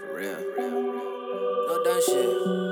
For real. No done shit.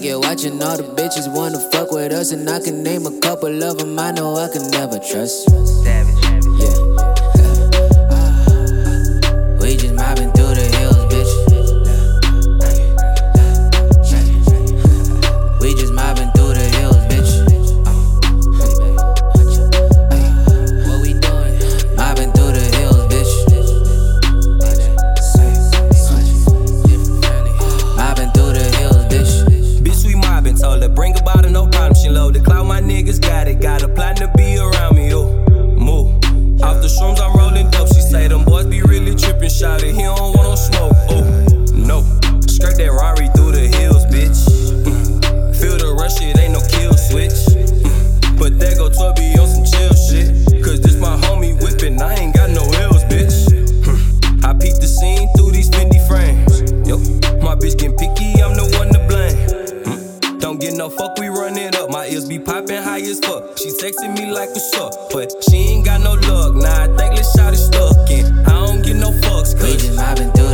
Pocket watching all the bitches wanna fuck with us, and I can name a couple of them I know I can never trust. Yeah. Shot it. He don't want no smoke, oh, no. Skirt that Rari through the hills, bitch. Mm. Feel the rush, it ain't no kill switch. Mm. But that go Tubby on some chill shit. Cause this my homie whipping, I ain't got no ills, bitch. Hmm. I peek the scene through these Fendi frames. Yo, my bitch getting picky, I'm the one to blame. Mm. Don't get no fuck, we run it up. My ears be popping high as fuck. She texting me like what's up, but she ain't got no luck. Nah, I think let's shot it stuck in. I fucks, We just mobbing through.